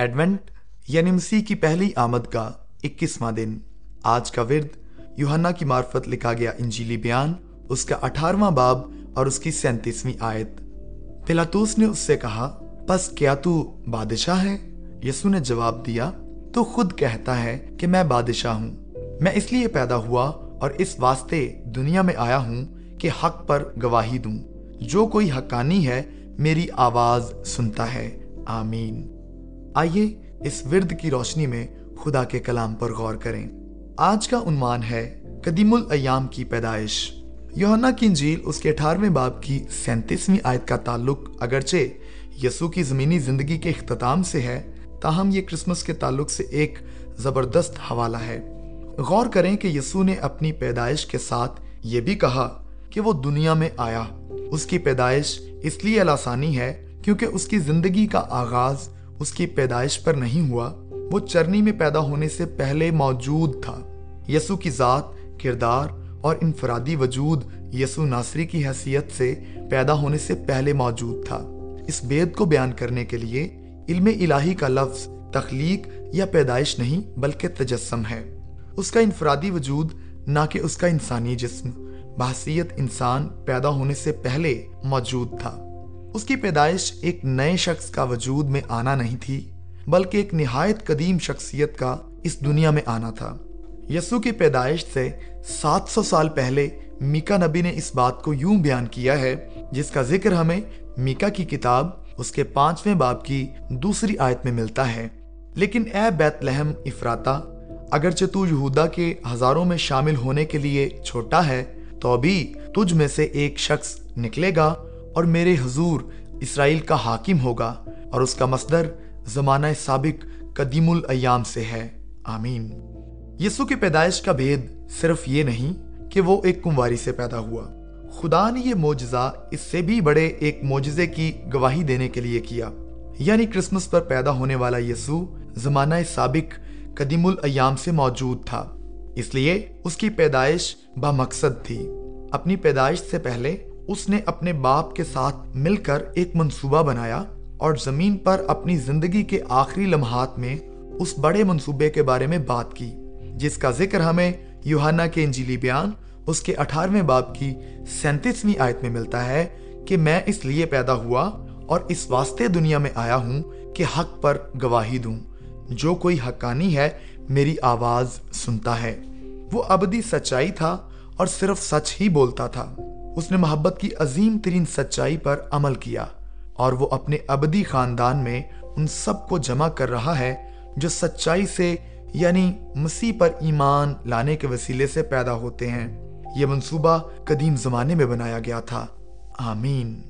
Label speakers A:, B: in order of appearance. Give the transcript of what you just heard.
A: Advent یعنی مسیح کی پہلی آمد کا اکیسواں دن۔ آج کا ورد یوہنا کی معرفت لکھا گیا انجیلی بیان، اس کا اٹھارواں باب اور اس کی سینتیسویں آیت۔ پلاتوس نے اس سے کہا، پس کیا تو بادشاہ ہے؟ یسو نے جواب دیا، تو خود کہتا ہے کہ میں بادشاہ ہوں۔ میں اس لیے پیدا ہوا اور اس واسطے دنیا میں آیا ہوں کہ حق پر گواہی دوں۔ جو کوئی حقانی ہے، میری آواز سنتا ہے۔ آمین۔ آئیے اس ورد کی روشنی میں خدا کے کلام پر غور کریں۔ آج کا عنوان ہے قدیم الایام کی پیدائش۔ یوہنا کی انجیل اس کے اٹھارہویں باب کی سینتیسویں آیت کا تعلق اگرچہ یسو کی زمینی زندگی کے اختتام سے ہے، تاہم یہ کرسمس کے تعلق سے ایک زبردست حوالہ ہے۔ غور کریں کہ یسو نے اپنی پیدائش کے ساتھ یہ بھی کہا کہ وہ دنیا میں آیا۔ اس کی پیدائش اس لیے لاسانی ہے کیونکہ اس کی زندگی کا آغاز اس کی پیدائش پر نہیں ہوا، وہ چرنی میں پیدا ہونے سے پہلے موجود تھا۔ یسو کی ذات، کردار اور انفرادی وجود یسو ناصری کی حیثیت سے پیدا ہونے سے پہلے موجود تھا۔ اس بید کو بیان کرنے کے لیے علم الہی کا لفظ تخلیق یا پیدائش نہیں بلکہ تجسم ہے۔ اس کا انفرادی وجود نہ کہ اس کا انسانی جسم، بحثیت انسان پیدا ہونے سے پہلے موجود تھا۔ اس کی پیدائش ایک نئے شخص کا وجود میں آنا نہیں تھی، بلکہ ایک نہایت قدیم شخصیت کا اس دنیا میں آنا تھا۔ یسو کی پیدائش سے سات سو سال پہلے میکا نبی نے اس بات کو یوں بیان کیا ہے، جس کا ذکر ہمیں میکا کی کتاب اس کے پانچویں باب کی دوسری آیت میں ملتا ہے۔ لیکن اے بیت لہم افراتا، اگرچہ تو یہودا کے ہزاروں میں شامل ہونے کے لیے چھوٹا ہے، تو بھی تجھ میں سے ایک شخص نکلے گا اور میرے حضور اسرائیل کا حاکم ہوگا اور اس کا مصدر زمانہ سابق قدیم الایام سے ہے۔ آمین۔ یسو کی پیدائش کا بھید صرف یہ نہیں کہ وہ ایک کمواری سے پیدا ہوا۔ خدا نے یہ موجزہ اس سے بھی بڑے ایک موجزے کی گواہی دینے کے لیے کیا۔ یعنی کرسمس پر پیدا ہونے والا یسو زمانہ سابق قدیم الایام سے موجود تھا۔ اس لیے اس کی پیدائش با مقصد تھی۔ اپنی پیدائش سے پہلے اس نے اپنے باپ کے ساتھ مل کر ایک منصوبہ بنایا اور زمین پر اپنی زندگی کے آخری لمحات میں اس بڑے منصوبے کے بارے میں بات کی، جس کا ذکر ہمیں یوہانا کے انجیلی بیان، اس کے اٹھارہویں باپ کی سینتیسویں آیت میں ملتا ہے کہ میں اس لیے پیدا ہوا اور اس واسطے دنیا میں آیا ہوں کہ حق پر گواہی دوں۔ جو کوئی حقانی ہے، میری آواز سنتا ہے۔ وہ ابدی سچائی تھا اور صرف سچ ہی بولتا تھا۔ اس نے محبت کی عظیم ترین سچائی پر عمل کیا اور وہ اپنے ابدی خاندان میں ان سب کو جمع کر رہا ہے جو سچائی سے یعنی مسیح پر ایمان لانے کے وسیلے سے پیدا ہوتے ہیں۔ یہ منصوبہ قدیم زمانے میں بنایا گیا تھا۔ آمین۔